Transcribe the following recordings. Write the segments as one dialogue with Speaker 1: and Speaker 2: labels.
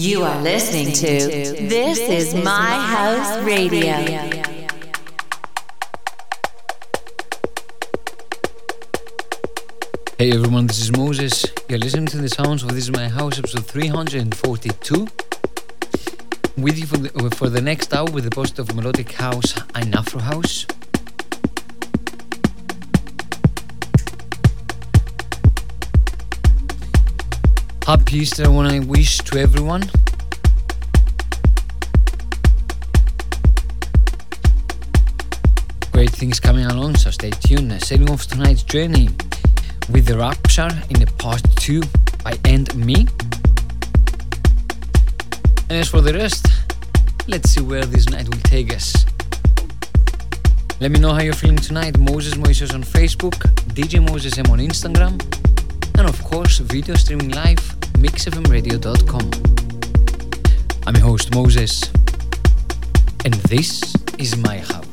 Speaker 1: You are listening to This is My House Radio.
Speaker 2: Hey everyone, this is Moses. You're listening to the sounds of This is My House, episode 342. With you for the, for the next hour with the post of melodic house and afro house. Happy Easter, I want to wish to everyone. Great things coming along, so stay tuned. Setting off tonight's journey with the Rapture in the part 2 by Anyma. And as for the rest, let's see where this night will take us. Let me know how you're feeling tonight. Moses Moises on Facebook, DJ Moses M on Instagram, and of course, video streaming live mixfmradio.com. I'm your host Moses, and this is my house.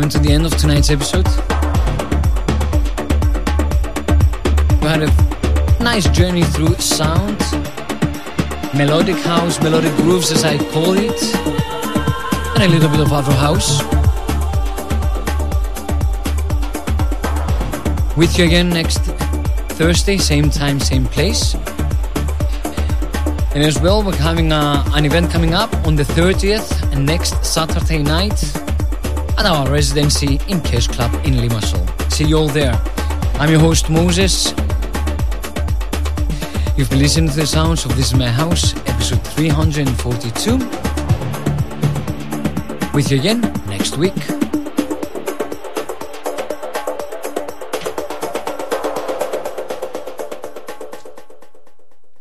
Speaker 2: Coming to the end of tonight's episode. We had a nice journey through sound, melodic house, melodic grooves as I call it, and a little bit of Afro house. With you again next Thursday, same time, same place. And as well, we're having a, an event coming up on the 30th and next Saturday night at our residency in Cash Club in Limassol. See you all there. I'm your host Moses. You've been listening to the sounds of This Is My House, episode 342. With you again next week.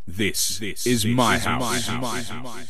Speaker 3: This, this is, my, house. my house.